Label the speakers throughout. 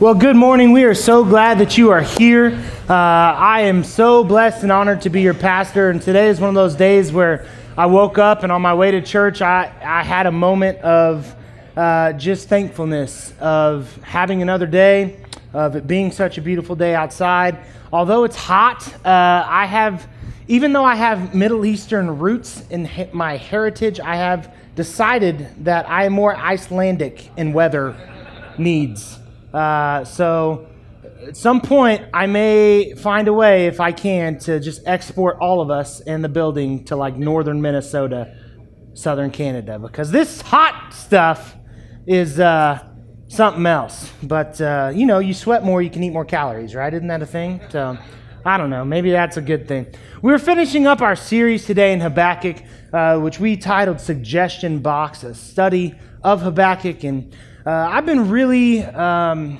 Speaker 1: Well, good morning. We are so glad that you are here. Uh, I am so blessed and honored to be your pastor. And today is one of those days where I woke up and on my way to church, I, I had a moment of uh, just thankfulness of having another day, of it being such a beautiful day outside. Although it's hot, uh, I have, even though I have Middle Eastern roots in my heritage, I have decided that I am more Icelandic in weather needs. Uh, so at some point, I may find a way, if I can, to just export all of us in the building to like northern Minnesota, southern Canada, because this hot stuff is uh, something else. But, uh, you know, you sweat more, you can eat more calories, right? Isn't that a thing? So, I don't know. Maybe that's a good thing. We're finishing up our series today in Habakkuk, uh, which we titled Suggestion Box, a study of Habakkuk. And uh, I've been really um,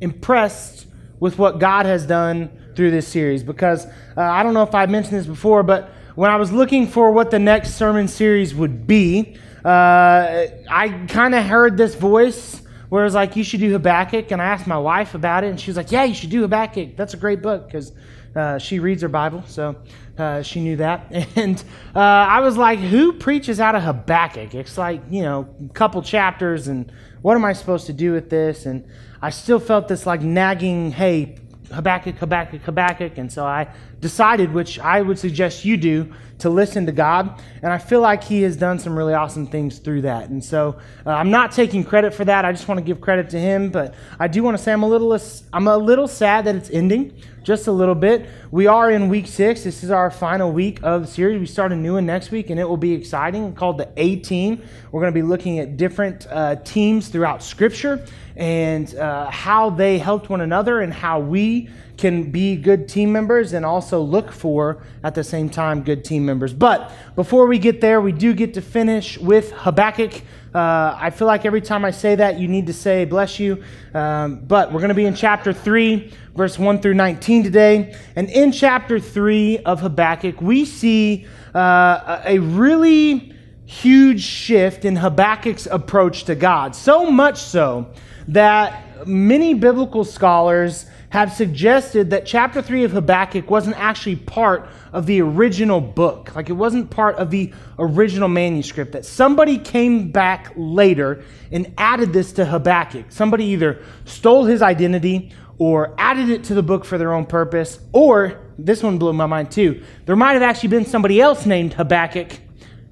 Speaker 1: impressed with what God has done through this series because uh, I don't know if I mentioned this before, but when I was looking for what the next sermon series would be, uh, I kind of heard this voice where it was like, you should do Habakkuk. And I asked my wife about it, and she was like, yeah, you should do Habakkuk. That's a great book because uh, she reads her Bible, so uh, she knew that. And uh, I was like, who preaches out of Habakkuk? It's like, you know, a couple chapters, and what am I supposed to do with this? And I still felt this like nagging, hey, Habakkuk, Habakkuk, Habakkuk. And so I decided, which I would suggest you do, to listen to God. And I feel like He has done some really awesome things through that. And so uh, I'm not taking credit for that. I just want to give credit to Him. But I do want to say I'm a little, I'm a little sad that it's ending just a little bit. We are in week six. This is our final week of the series. We start a new one next week, and it will be exciting called the A Team. We're going to be looking at different uh, teams throughout Scripture and uh, how they helped one another and how we can be good team members and also look for, at the same time, good team members. But before we get there, we do get to finish with Habakkuk. Uh, I feel like every time I say that, you need to say, bless you. Um, but we're going to be in chapter 3, verse 1 through 19 today. And in chapter 3 of Habakkuk, we see uh, a really huge shift in Habakkuk's approach to God. So much so that many biblical scholars have suggested that chapter 3 of Habakkuk wasn't actually part of the original book. Like it wasn't part of the original manuscript. That somebody came back later and added this to Habakkuk. Somebody either stole his identity or added it to the book for their own purpose, or this one blew my mind too. There might have actually been somebody else named Habakkuk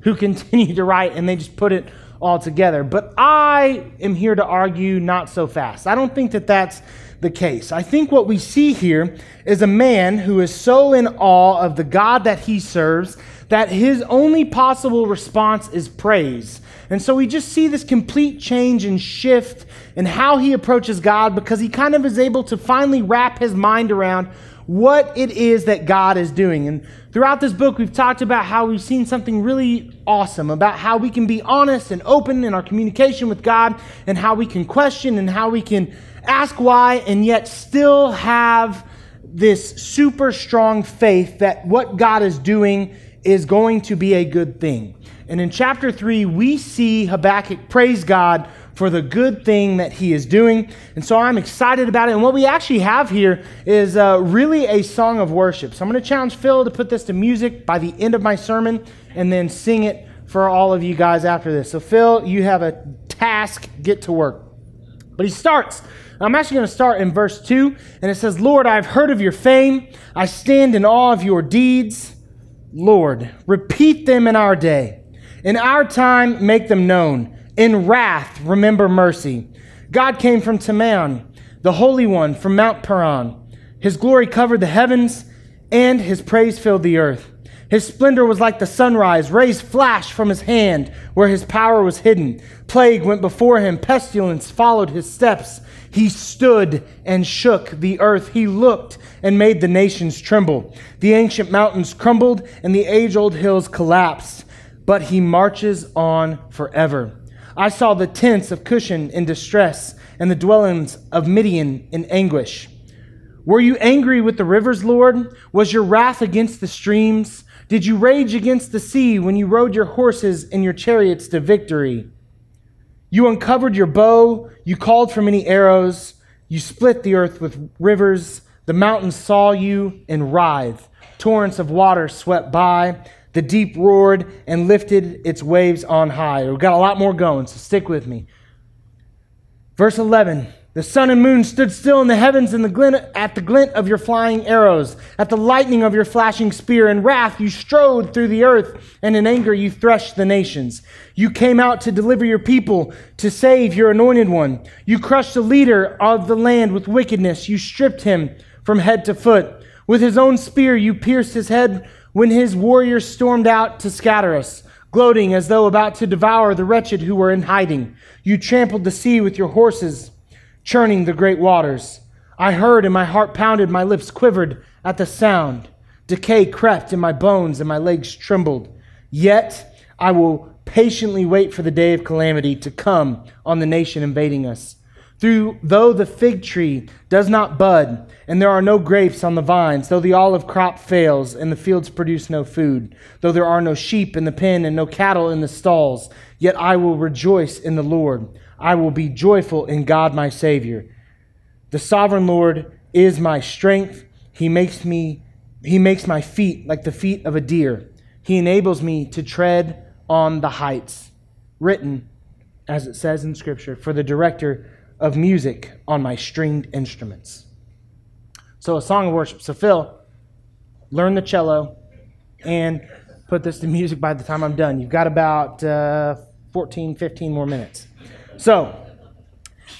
Speaker 1: who continued to write and they just put it all together. But I am here to argue not so fast. I don't think that that's the case. I think what we see here is a man who is so in awe of the God that he serves that his only possible response is praise. And so we just see this complete change and shift in how he approaches God because he kind of is able to finally wrap his mind around what it is that God is doing. And throughout this book, we've talked about how we've seen something really awesome about how we can be honest and open in our communication with God, and how we can question and how we can ask why, and yet still have this super strong faith that what God is doing is going to be a good thing. And in chapter 3, we see Habakkuk praise God for the good thing that he is doing. And so I'm excited about it. And what we actually have here is uh, really a song of worship. So I'm going to challenge Phil to put this to music by the end of my sermon and then sing it for all of you guys after this. So, Phil, you have a task, get to work. But he starts. I'm actually going to start in verse 2, and it says, Lord, I've heard of your fame. I stand in awe of your deeds. Lord, repeat them in our day. In our time, make them known. In wrath, remember mercy. God came from Teman, the Holy One from Mount Paran. His glory covered the heavens, and his praise filled the earth. His splendor was like the sunrise. Rays flashed from his hand where his power was hidden. Plague went before him. Pestilence followed his steps. He stood and shook the earth. He looked and made the nations tremble. The ancient mountains crumbled and the age old hills collapsed. But he marches on forever. I saw the tents of Cushan in distress and the dwellings of Midian in anguish. Were you angry with the rivers, Lord? Was your wrath against the streams? Did you rage against the sea when you rode your horses and your chariots to victory? You uncovered your bow, you called for many arrows, You split the earth with rivers. The mountains saw you and writhed. Torrents of water swept by. The deep roared and lifted its waves on high. We've got a lot more going, so stick with me. Verse 11 The sun and moon stood still in the heavens in the glint, at the glint of your flying arrows, at the lightning of your flashing spear. In wrath you strode through the earth, and in anger you threshed the nations. You came out to deliver your people, to save your anointed one. You crushed the leader of the land with wickedness. You stripped him from head to foot. With his own spear you pierced his head when his warriors stormed out to scatter us, gloating as though about to devour the wretched who were in hiding. You trampled the sea with your horses, churning the great waters. I heard and my heart pounded, my lips quivered at the sound. Decay crept in my bones and my legs trembled. Yet I will patiently wait for the day of calamity to come on the nation invading us. Through, though the fig tree does not bud, and there are no grapes on the vines, though the olive crop fails, and the fields produce no food, though there are no sheep in the pen and no cattle in the stalls, yet I will rejoice in the Lord. I will be joyful in God my Savior. The sovereign Lord is my strength. He makes me he makes my feet like the feet of a deer. He enables me to tread on the heights. Written, as it says in Scripture, for the director of music on my stringed instruments. So, a song of worship. So, Phil, learn the cello and put this to music by the time I'm done. You've got about uh, 14, 15 more minutes. So,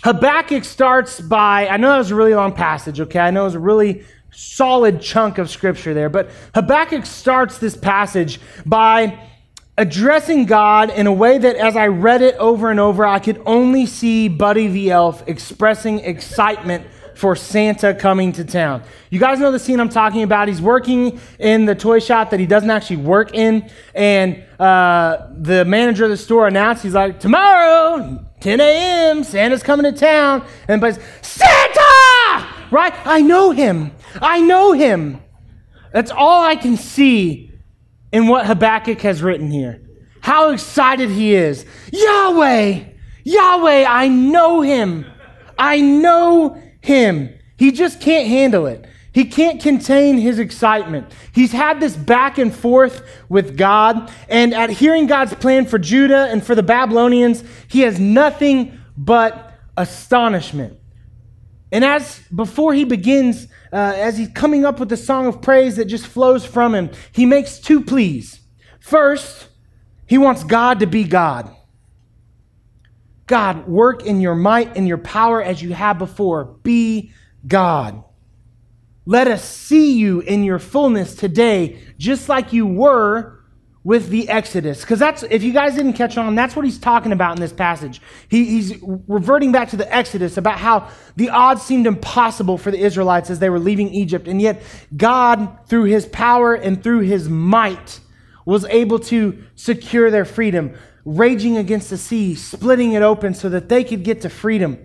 Speaker 1: Habakkuk starts by, I know that was a really long passage, okay? I know it was a really solid chunk of scripture there, but Habakkuk starts this passage by addressing God in a way that as I read it over and over, I could only see Buddy the Elf expressing excitement for Santa coming to town. You guys know the scene I'm talking about. He's working in the toy shop that he doesn't actually work in, and uh, the manager of the store announced, he's like, Tomorrow, 10 a.m., Santa's coming to town. And but Santa! Right? I know him. I know him. That's all I can see in what Habakkuk has written here. How excited he is. Yahweh! Yahweh, I know him. I know him. He just can't handle it. He can't contain his excitement. He's had this back and forth with God, and at hearing God's plan for Judah and for the Babylonians, he has nothing but astonishment. And as before he begins uh, as he's coming up with the song of praise that just flows from him, he makes two pleas. First, he wants God to be God. God, work in your might and your power as you have before. Be God. Let us see you in your fullness today, just like you were with the Exodus. Because that's, if you guys didn't catch on, that's what he's talking about in this passage. He, he's reverting back to the Exodus about how the odds seemed impossible for the Israelites as they were leaving Egypt. And yet, God, through his power and through his might, was able to secure their freedom, raging against the sea, splitting it open so that they could get to freedom.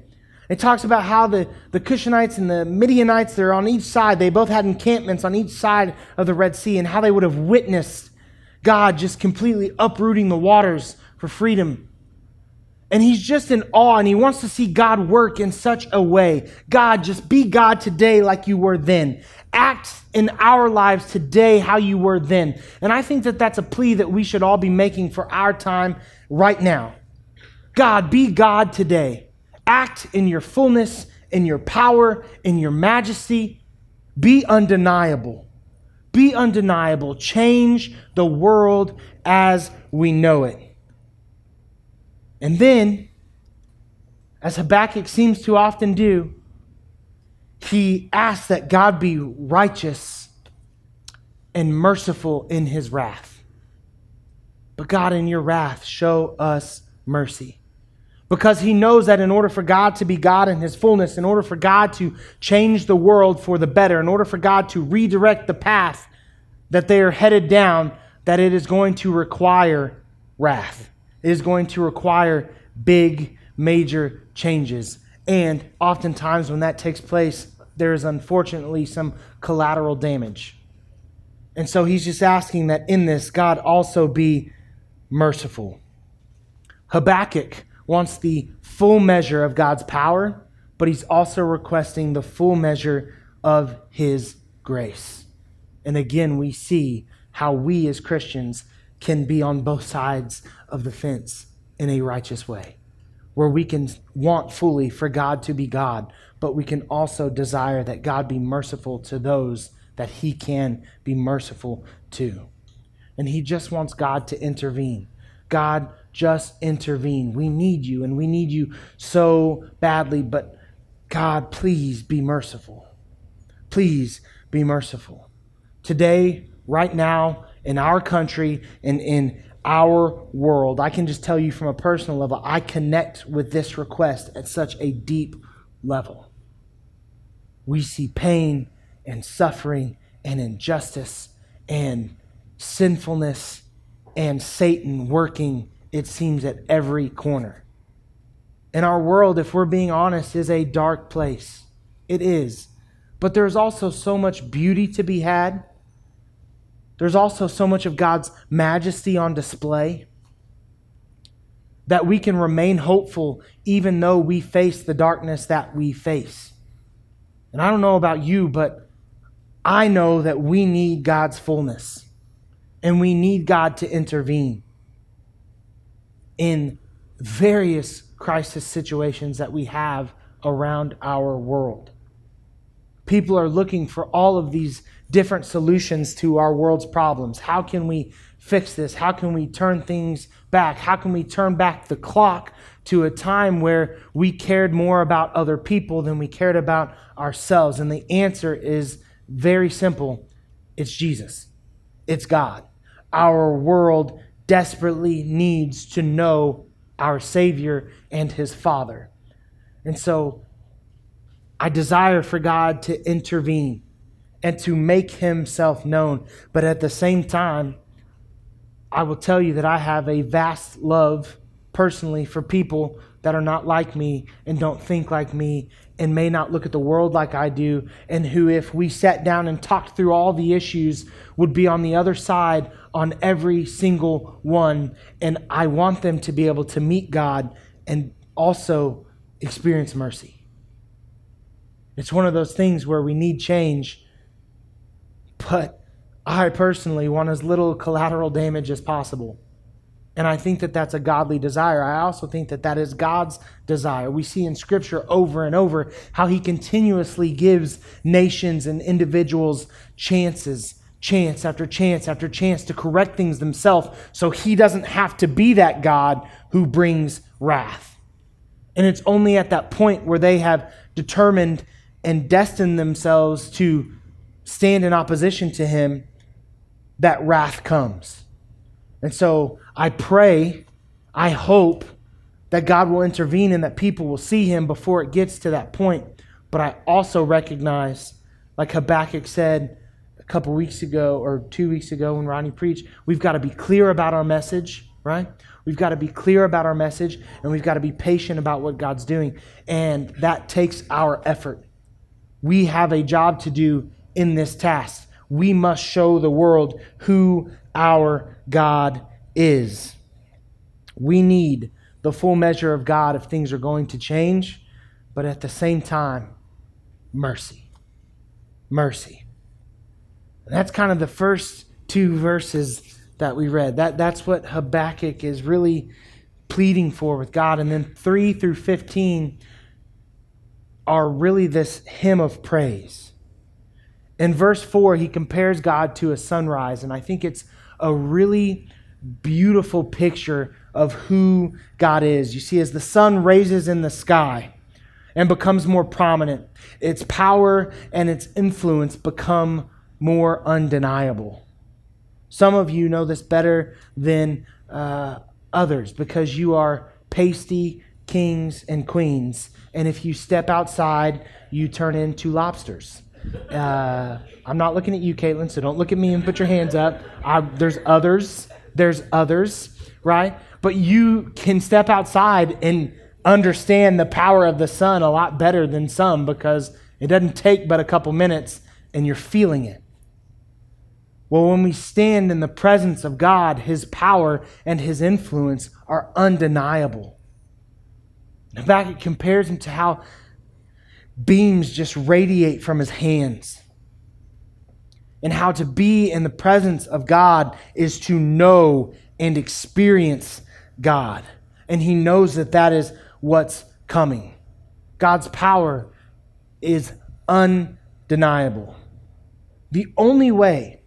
Speaker 1: It talks about how the, the Cushonites and the Midianites, they're on each side, they both had encampments on each side of the Red Sea, and how they would have witnessed God just completely uprooting the waters for freedom. And he's just in awe and he wants to see God work in such a way. God, just be God today like you were then. Act in our lives today how you were then. And I think that that's a plea that we should all be making for our time right now. God, be God today. Act in your fullness, in your power, in your majesty. Be undeniable be undeniable, change the world as we know it. And then, as Habakkuk seems to often do, he asks that God be righteous and merciful in his wrath. But God, in your wrath, show us mercy because he knows that in order for God to be God in his fullness, in order for God to change the world for the better, in order for God to redirect the path that they are headed down, that it is going to require wrath. It is going to require big, major changes. And oftentimes, when that takes place, there is unfortunately some collateral damage. And so he's just asking that in this, God also be merciful. Habakkuk wants the full measure of God's power, but he's also requesting the full measure of his grace. And again, we see how we as Christians can be on both sides of the fence in a righteous way, where we can want fully for God to be God, but we can also desire that God be merciful to those that he can be merciful to. And he just wants God to intervene. God, just intervene. We need you, and we need you so badly, but God, please be merciful. Please be merciful. Today, right now, in our country and in our world, I can just tell you from a personal level, I connect with this request at such a deep level. We see pain and suffering and injustice and sinfulness and Satan working, it seems, at every corner. And our world, if we're being honest, is a dark place. It is. But there's also so much beauty to be had. There's also so much of God's majesty on display that we can remain hopeful even though we face the darkness that we face. And I don't know about you, but I know that we need God's fullness and we need God to intervene in various crisis situations that we have around our world. People are looking for all of these different solutions to our world's problems. How can we fix this? How can we turn things back? How can we turn back the clock to a time where we cared more about other people than we cared about ourselves? And the answer is very simple it's Jesus, it's God. Our world desperately needs to know our Savior and His Father. And so I desire for God to intervene and to make Himself known. But at the same time, I will tell you that I have a vast love personally for people that are not like me and don't think like me and may not look at the world like I do, and who, if we sat down and talked through all the issues, would be on the other side on every single one. And I want them to be able to meet God and also experience mercy. It's one of those things where we need change, but I personally want as little collateral damage as possible. And I think that that's a godly desire. I also think that that is God's desire. We see in Scripture over and over how He continuously gives nations and individuals chances, chance after chance after chance to correct things themselves so He doesn't have to be that God who brings wrath. And it's only at that point where they have determined and destined themselves to stand in opposition to Him that wrath comes. And so I pray, I hope that God will intervene and that people will see him before it gets to that point. But I also recognize, like Habakkuk said a couple weeks ago or two weeks ago when Ronnie preached, we've got to be clear about our message, right? We've got to be clear about our message and we've got to be patient about what God's doing. And that takes our effort. We have a job to do in this task. We must show the world who our God is. We need the full measure of God if things are going to change, but at the same time, mercy. Mercy. And that's kind of the first two verses that we read. That, that's what Habakkuk is really pleading for with God. And then 3 through 15 are really this hymn of praise. In verse 4, he compares God to a sunrise, and I think it's a really beautiful picture of who God is. You see, as the sun raises in the sky and becomes more prominent, its power and its influence become more undeniable. Some of you know this better than uh, others because you are pasty kings and queens. And if you step outside, you turn into lobsters. Uh, I'm not looking at you, Caitlin, so don't look at me and put your hands up. I, there's others there's others, right? But you can step outside and understand the power of the sun a lot better than some because it doesn't take but a couple minutes and you're feeling it. Well, when we stand in the presence of God, His power and His influence are undeniable. In fact, it compares him to how beams just radiate from his hands. And how to be in the presence of God is to know and experience God. And he knows that that is what's coming. God's power is undeniable. The only way,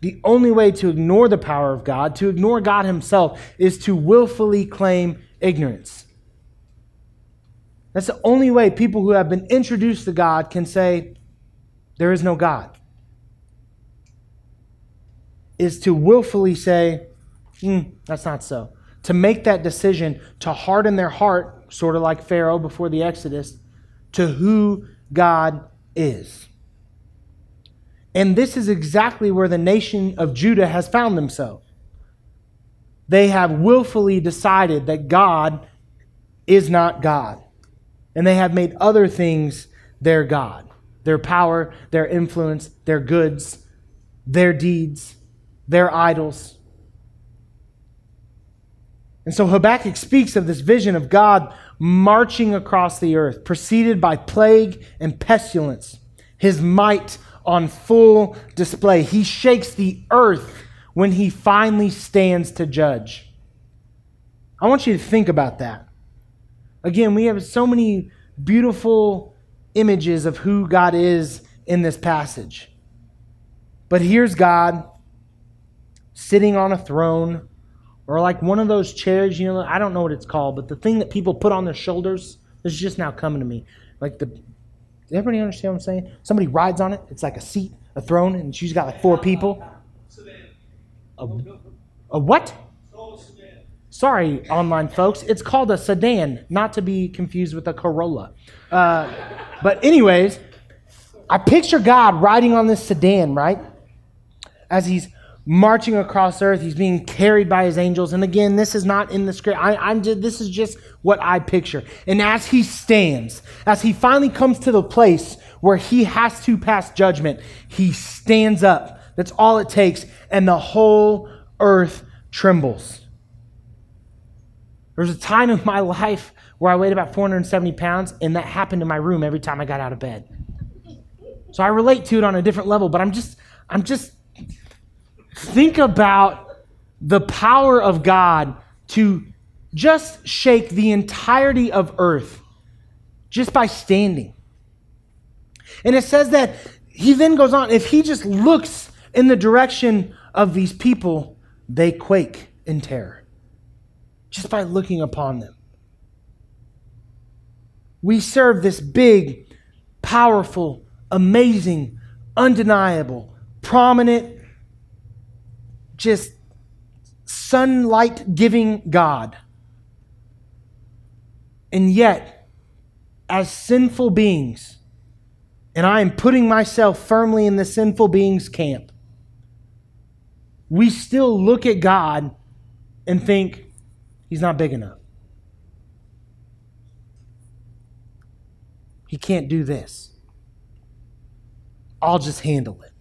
Speaker 1: the only way to ignore the power of God, to ignore God himself, is to willfully claim ignorance. That's the only way people who have been introduced to God can say, There is no God. Is to willfully say, mm, That's not so. To make that decision, to harden their heart, sort of like Pharaoh before the Exodus, to who God is. And this is exactly where the nation of Judah has found themselves. They have willfully decided that God is not God and they have made other things their God their power, their influence, their goods, their deeds, their idols. And so Habakkuk speaks of this vision of God marching across the earth, preceded by plague and pestilence, his might on full display. He shakes the earth when he finally stands to judge. I want you to think about that. Again, we have so many beautiful images of who God is in this passage. But here's God sitting on a throne or like one of those chairs, you know, I don't know what it's called, but the thing that people put on their shoulders is just now coming to me. Like the does everybody understand what I'm saying? Somebody rides on it, it's like a seat, a throne, and she's got like four people. A, a what? Sorry, online folks. It's called a sedan, not to be confused with a Corolla. Uh, but, anyways, I picture God riding on this sedan, right? As he's marching across earth, he's being carried by his angels. And again, this is not in the script. I, am just, this is just what I picture. And as he stands, as he finally comes to the place where he has to pass judgment, he stands up. That's all it takes. And the whole earth trembles. There was a time in my life where I weighed about 470 pounds, and that happened in my room every time I got out of bed. So I relate to it on a different level, but I'm just, I'm just, think about the power of God to just shake the entirety of earth just by standing. And it says that he then goes on, if he just looks in the direction of these people, they quake in terror just by looking upon them. We serve this big, powerful, amazing, undeniable, prominent, just sunlight giving God. And yet, as sinful beings, and I am putting myself firmly in the sinful beings camp, we still look at God and think, He's not big enough. He can't do this. I'll just handle it.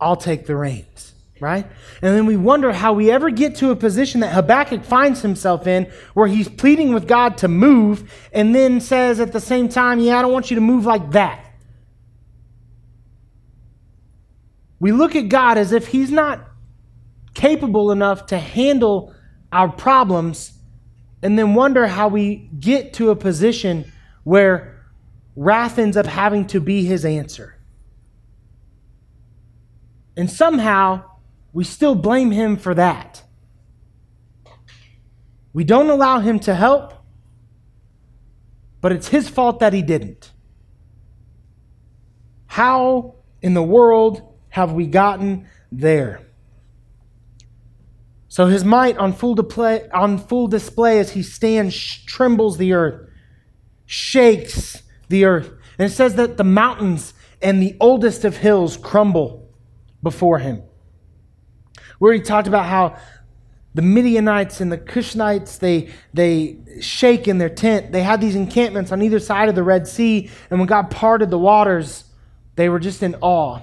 Speaker 1: I'll take the reins, right? And then we wonder how we ever get to a position that Habakkuk finds himself in where he's pleading with God to move and then says at the same time, Yeah, I don't want you to move like that. We look at God as if he's not capable enough to handle our problems and then wonder how we get to a position where wrath ends up having to be his answer. And somehow we still blame him for that. We don't allow him to help, but it's his fault that he didn't. How in the world have we gotten there? So his might on full display, on full display as he stands trembles the earth, shakes the earth. And it says that the mountains and the oldest of hills crumble before him. We already talked about how the Midianites and the Cushnites, they, they shake in their tent. They had these encampments on either side of the Red Sea. And when God parted the waters, they were just in awe.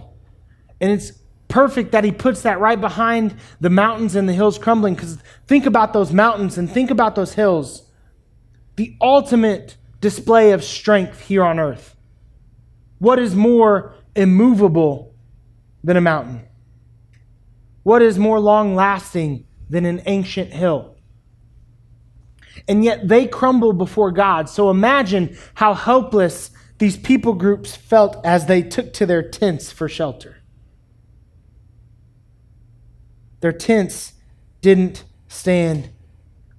Speaker 1: And it's perfect that he puts that right behind the mountains and the hills crumbling. Because think about those mountains and think about those hills. the ultimate display of strength here on earth. What is more immovable than a mountain? What is more long lasting than an ancient hill? And yet they crumble before God. So imagine how helpless these people groups felt as they took to their tents for shelter. Their tents didn't stand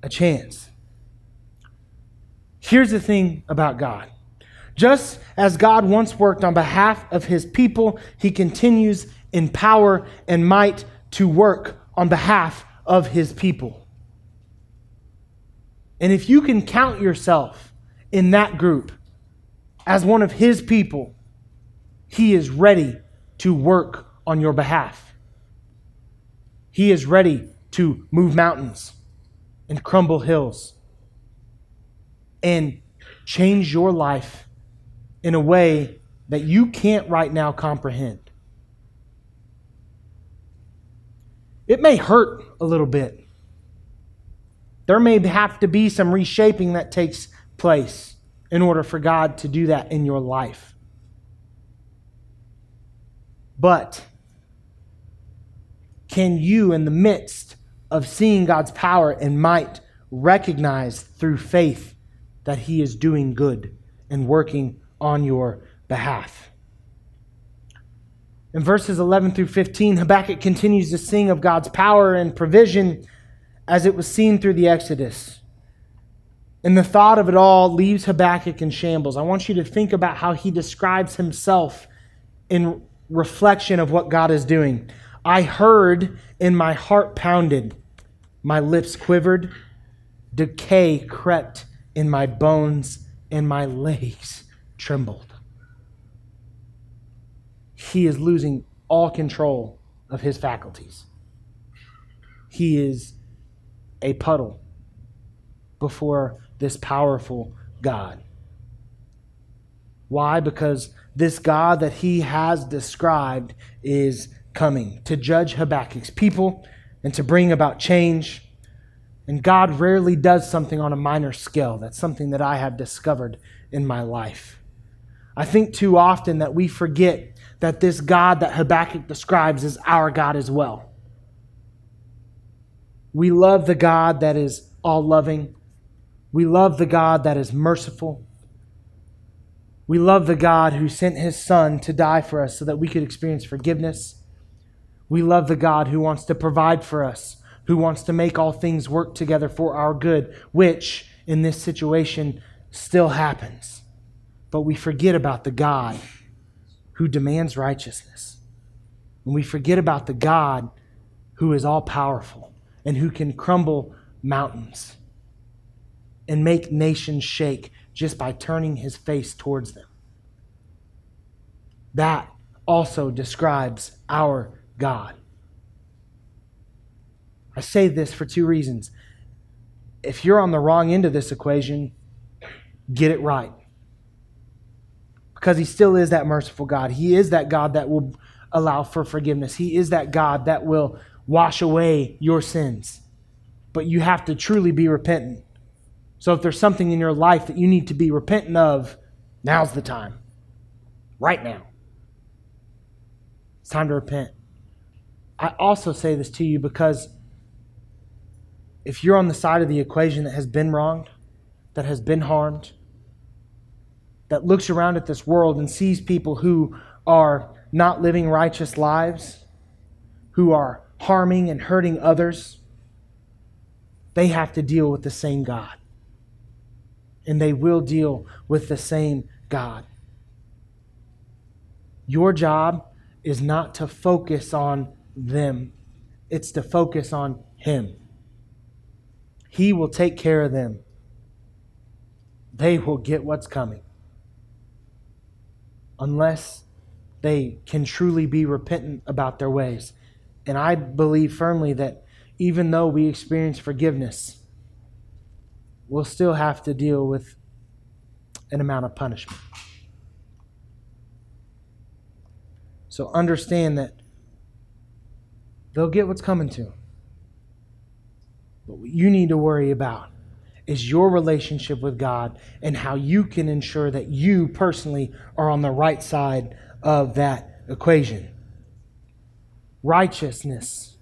Speaker 1: a chance. Here's the thing about God. Just as God once worked on behalf of his people, he continues in power and might to work on behalf of his people. And if you can count yourself in that group as one of his people, he is ready to work on your behalf. He is ready to move mountains and crumble hills and change your life in a way that you can't right now comprehend. It may hurt a little bit. There may have to be some reshaping that takes place in order for God to do that in your life. But can you, in the midst of seeing God's power and might, recognize through faith that He is doing good and working on your behalf? In verses 11 through 15, Habakkuk continues to sing of God's power and provision as it was seen through the Exodus. And the thought of it all leaves Habakkuk in shambles. I want you to think about how he describes himself in reflection of what God is doing. I heard, and my heart pounded, my lips quivered, decay crept in my bones, and my legs trembled he is losing all control of his faculties. He is a puddle before this powerful God. Why? Because this God that he has described is coming to judge Habakkuk's people and to bring about change. And God rarely does something on a minor scale. That's something that I have discovered in my life. I think too often that we forget that this God that Habakkuk describes is our God as well. We love the God that is all loving. We love the God that is merciful. We love the God who sent his Son to die for us so that we could experience forgiveness. We love the God who wants to provide for us, who wants to make all things work together for our good, which in this situation still happens. But we forget about the God who demands righteousness. And we forget about the God who is all powerful and who can crumble mountains and make nations shake just by turning his face towards them. That also describes our God. I say this for two reasons. If you're on the wrong end of this equation, get it right because he still is that merciful God. He is that God that will allow for forgiveness. He is that God that will wash away your sins. But you have to truly be repentant. So if there's something in your life that you need to be repentant of, now's the time. Right now. It's time to repent. I also say this to you because if you're on the side of the equation that has been wronged, that has been harmed, that looks around at this world and sees people who are not living righteous lives, who are harming and hurting others, they have to deal with the same God. And they will deal with the same God. Your job is not to focus on them, it's to focus on Him. He will take care of them. They will get what's coming unless they can truly be repentant about their ways. And I believe firmly that even though we experience forgiveness, we'll still have to deal with an amount of punishment. So understand that they'll get what's coming to them. But what you need to worry about is your relationship with God and how you can ensure that you personally are on the right side of that equation. Righteousness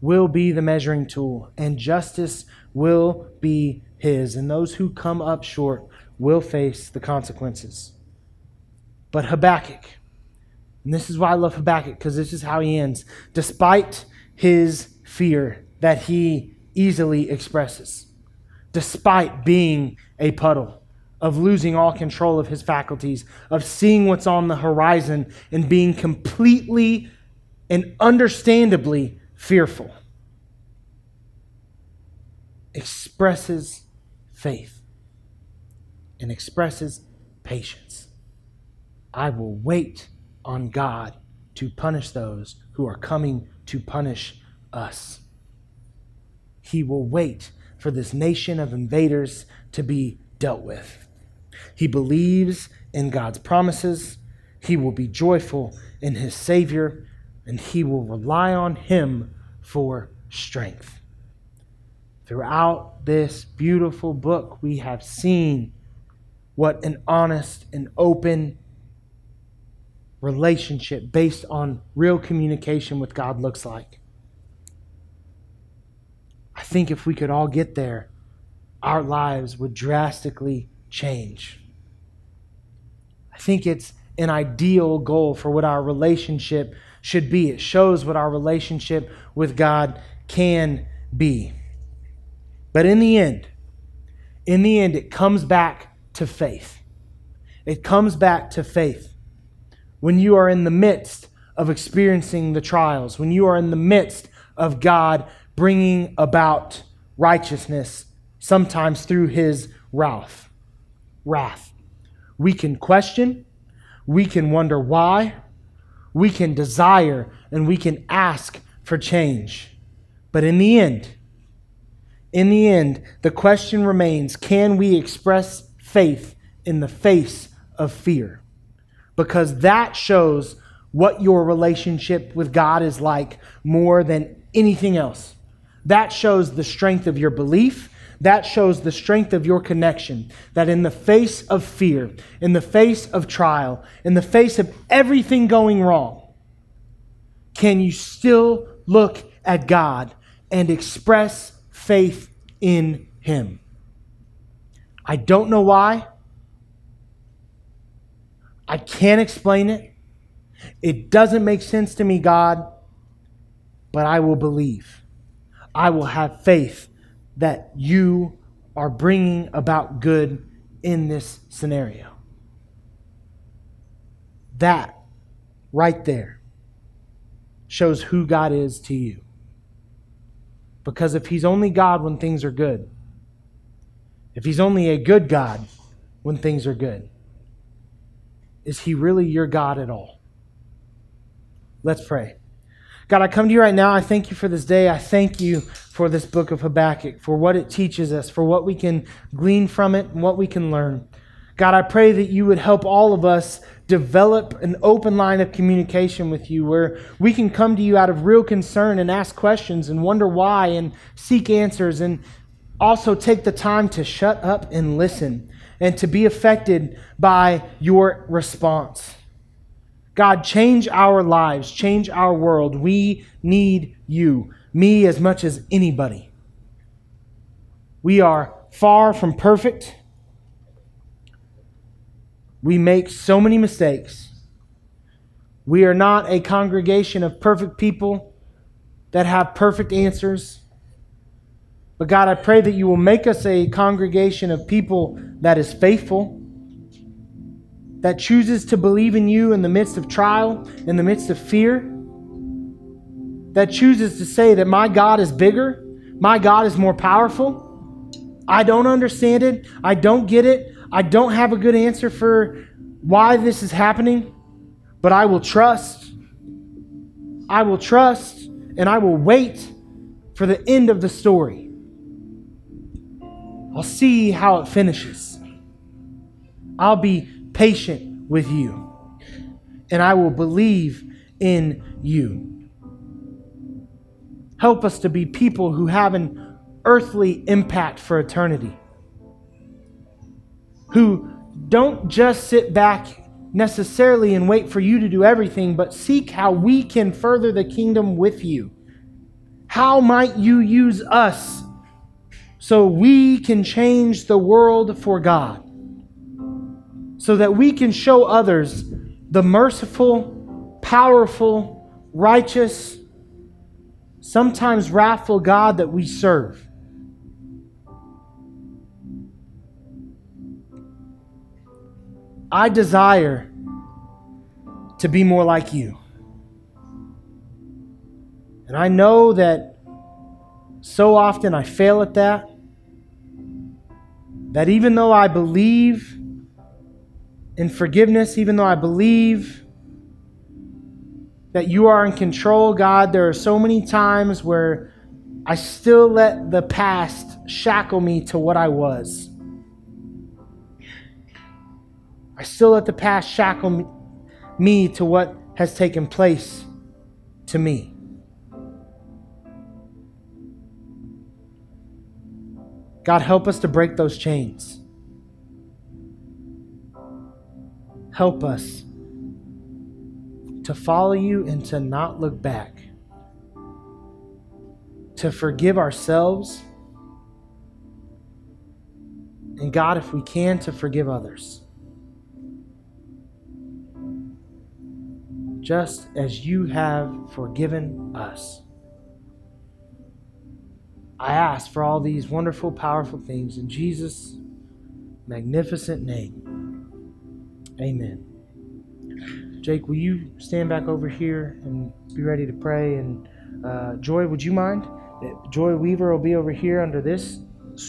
Speaker 1: will be the measuring tool, and justice will be his, and those who come up short will face the consequences. But Habakkuk, and this is why I love Habakkuk, because this is how he ends. Despite his fear that he easily expresses, despite being a puddle, of losing all control of his faculties, of seeing what's on the horizon and being completely and understandably fearful, expresses faith and expresses patience. I will wait on God to punish those who are coming to punish us. He will wait for this nation of invaders to be dealt with. He believes in God's promises. He will be joyful in his Savior, and he will rely on him for strength. Throughout this beautiful book, we have seen what an honest and open relationship based on real communication with God looks like. Think if we could all get there, our lives would drastically change. I think it's an ideal goal for what our relationship should be. It shows what our relationship with God can be. But in the end, in the end, it comes back to faith. It comes back to faith. When you are in the midst of experiencing the trials, when you are in the midst of God bringing about righteousness, sometimes through his wrath. Wrath. We can question, we can wonder why, we can desire, and we can ask for change. But in the end, in the end, the question remains can we express faith in the face of fear? Because that shows what your relationship with God is like more than anything else. That shows the strength of your belief that shows the strength of your connection. That in the face of fear, in the face of trial, in the face of everything going wrong, can you still look at God and express faith in Him? I don't know why. I can't explain it. It doesn't make sense to me, God, but I will believe. I will have faith that you are bringing about good in this scenario. That right there shows who God is to you. Because if He's only God when things are good, if He's only a good God when things are good, is He really your God at all? Let's pray. God, I come to you right now. I thank you for this day. I thank you for this book of Habakkuk, for what it teaches us, for what we can glean from it, and what we can learn. God, I pray that you would help all of us develop an open line of communication with you where we can come to you out of real concern and ask questions and wonder why and seek answers and also take the time to shut up and listen and to be affected by your response. God, change our lives, change our world. We need you, me as much as anybody. We are far from perfect. We make so many mistakes. We are not a congregation of perfect people that have perfect answers. But God, I pray that you will make us a congregation of people that is faithful that chooses to believe in you in the midst of trial, in the midst of fear, that chooses to say that my God is bigger, my God is more powerful. I don't understand it, I don't get it, I don't have a good answer for why this is happening, but I will trust. I will trust and I will wait for the end of the story. I'll see how it finishes. I'll be patient with you, and I will believe in you. Help us to be people who have an earthly impact for eternity. Who don't just sit back necessarily and wait for you to do everything, but seek how we can further the kingdom with you. How might you use us so we can change the world for God? So that we can show others the merciful, powerful, righteous, sometimes wrathful God that we serve. I desire to be more like you. And I know that so often I fail at that. That even though I believe in forgiveness, even though I believe that you are in control, God, there are so many times where I still let the past shackle me to what I was. I still let the past shackle me to what has taken place to me. God, help us to break those chains. Help us to follow you and to not look back, to forgive ourselves, and God, if we can, to forgive others. just as you have forgiven us. I ask for all these wonderful, powerful things in Jesus' magnificent name. Amen. Jake, will you stand back over here and be ready to pray? And uh, Joy, would you mind? Joy Weaver will be over here under this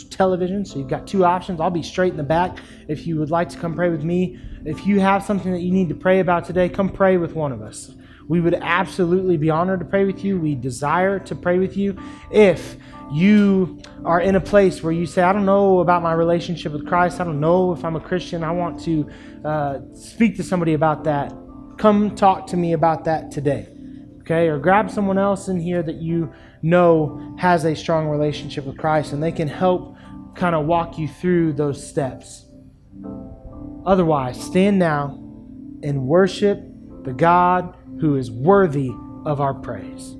Speaker 1: television. So you've got two options. I'll be straight in the back. If you would like to come pray with me, if you have something that you need to pray about today, come pray with one of us. We would absolutely be honored to pray with you. We desire to pray with you. If you are in a place where you say, I don't know about my relationship with Christ, I don't know if I'm a Christian, I want to uh, speak to somebody about that, come talk to me about that today. Okay? Or grab someone else in here that you know has a strong relationship with Christ and they can help kind of walk you through those steps. Otherwise, stand now and worship the God who is worthy of our praise.